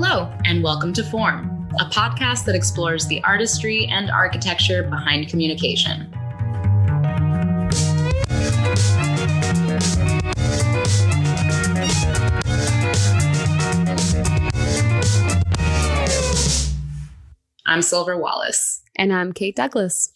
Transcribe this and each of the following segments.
Hello, and welcome to Form, a podcast that explores the artistry and architecture behind communication. I'm Silver Wallace. And I'm Kate Douglas.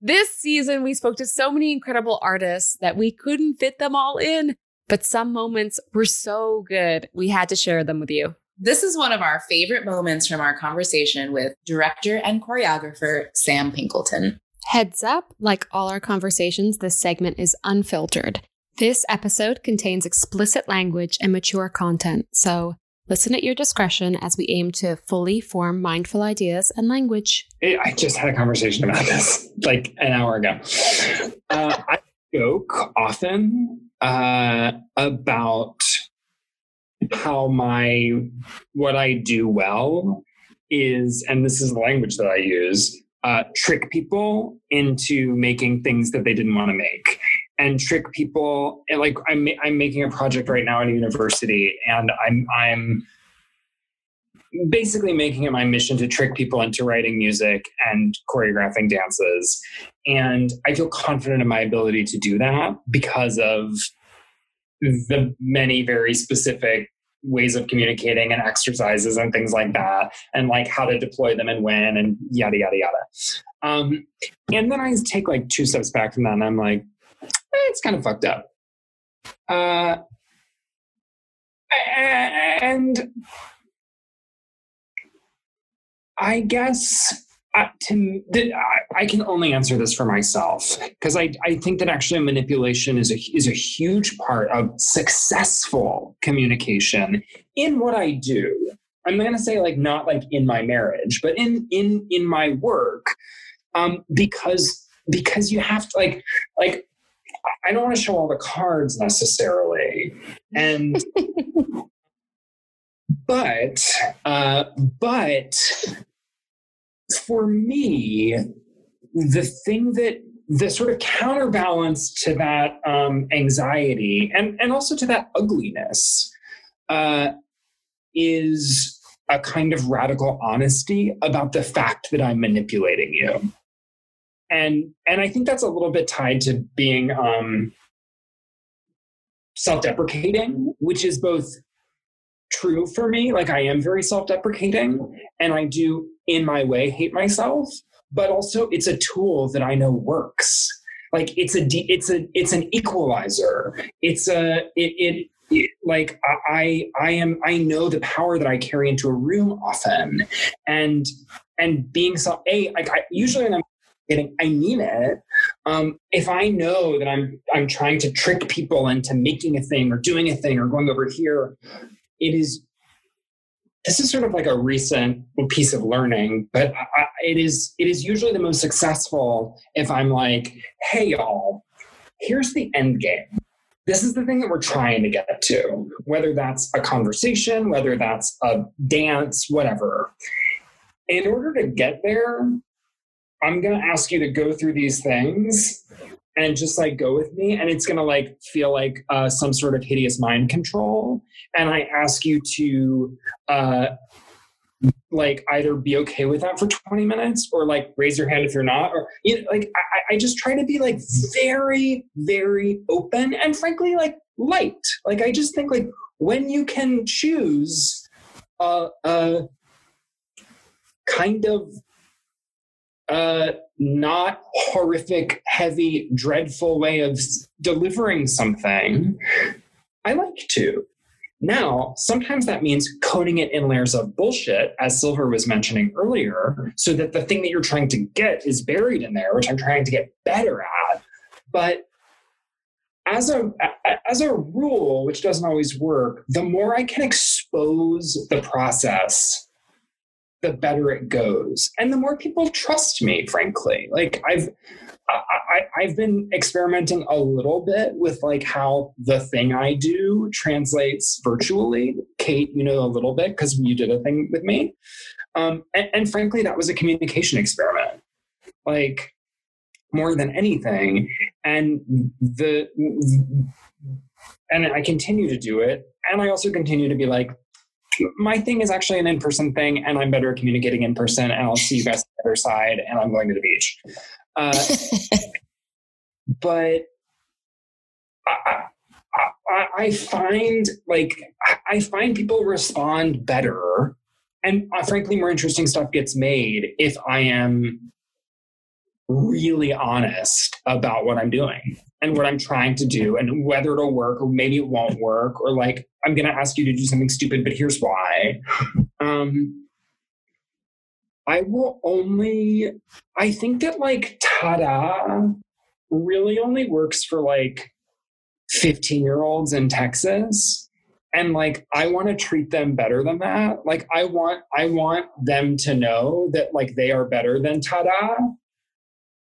This season, we spoke to so many incredible artists that we couldn't fit them all in, but some moments were so good, we had to share them with you. This is one of our favorite moments from our conversation with director and choreographer Sam Pinkleton. Heads up, like all our conversations, this segment is unfiltered. This episode contains explicit language and mature content, so listen at your discretion as we aim to fully form mindful ideas and language. I just had a conversation about this like an hour ago. Uh, I joke often uh, about how my what I do well is, and this is the language that I use, uh, trick people into making things that they didn't want to make. And trick people and like I'm, I'm making a project right now at a university and i'm i'm basically making it my mission to trick people into writing music and choreographing dances. And i feel confident in my ability to do that because of the many very specific ways of communicating and exercises and things like that and like how to deploy them and when and yada yada yada. Um, and then i take like two steps back from that and i'm like eh, it's kind of fucked up. Uh, and i guess uh, to I, I can only answer this for myself because I, I think that actually manipulation is a is a huge part of successful communication in what I do. I'm going to say like not like in my marriage, but in in in my work, um, because because you have to like like I don't want to show all the cards necessarily, and but uh, but for me, the thing that the sort of counterbalance to that um, anxiety and, and also to that ugliness uh, is a kind of radical honesty about the fact that I'm manipulating you. And and I think that's a little bit tied to being um, self-deprecating, which is both true for me. Like I am very self-deprecating, and I do in my way hate myself but also it's a tool that i know works. Like it's a it's a it's an equalizer. It's a it, it, it like i i am i know the power that i carry into a room often. And and being so a like I, usually when i'm getting i mean it um, if i know that i'm i'm trying to trick people into making a thing or doing a thing or going over here it is this is sort of like a recent piece of learning, but I, it is it is usually the most successful if I'm like, hey y'all, here's the end game. This is the thing that we're trying to get to, whether that's a conversation, whether that's a dance, whatever. In order to get there, I'm going to ask you to go through these things and just like go with me and it's going to like feel like uh, some sort of hideous mind control. And i ask you to uh, like either be okay with that for 20 minutes or like raise your hand if you're not or you know, like I, I just try to be like very very open and frankly like light. Like i just think like when you can choose a, a kind of uh, not horrific, heavy, dreadful way of delivering something, I like to. Now, sometimes that means coating it in layers of bullshit, as Silver was mentioning earlier, so that the thing that you're trying to get is buried in there, which I'm trying to get better at. But as a as a rule, which doesn't always work, the more I can expose the process the better it goes. And the more people trust me frankly. Like i've I, have been experimenting a little bit with like how the thing I do translates virtually. Kate, you know a little bit because you did a thing with me, um, and, and frankly, that was a communication experiment, like more than anything. And the and I continue to do it, and I also continue to be like, my thing is actually an in-person thing and i'm better at communicating in person and i'll see you guys on the other side and i'm going to the beach. Uh, but I, I, I, find like i find people respond better and uh, frankly more interesting stuff gets made if i am really honest about what i'm doing and what i'm trying to do and whether it'll work or maybe it won't work or like i'm going to ask you to do something stupid but here's why. Um i will only i think that like ta-da really only works for like 15 year olds in texas and like i want to treat them better than that. Like i want i want them to know that like they are better than ta-da.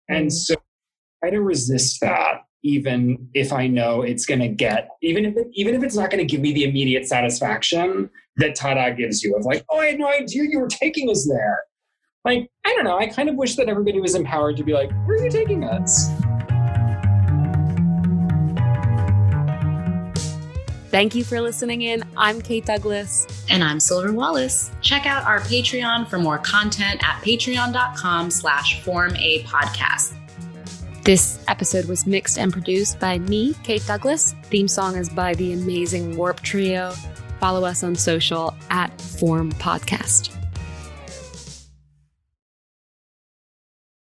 And mm. so I try to resist that even if I know it's going to get, even if it, even if it's not going to give me the immediate satisfaction that Tada gives you of like, oh, I had no idea you were taking us there. Like, I don't know. I kind of wish that everybody was empowered to be like, where are you taking us? Thank you for listening in. I'm Kate Douglas. And I'm Silver Wallace. Check out our Patreon for more content at patreon.com slash form a podcast. This episode was mixed and produced by me, Kate Douglas. Theme song is by the amazing Warp Trio. Follow us on social at Form Podcast.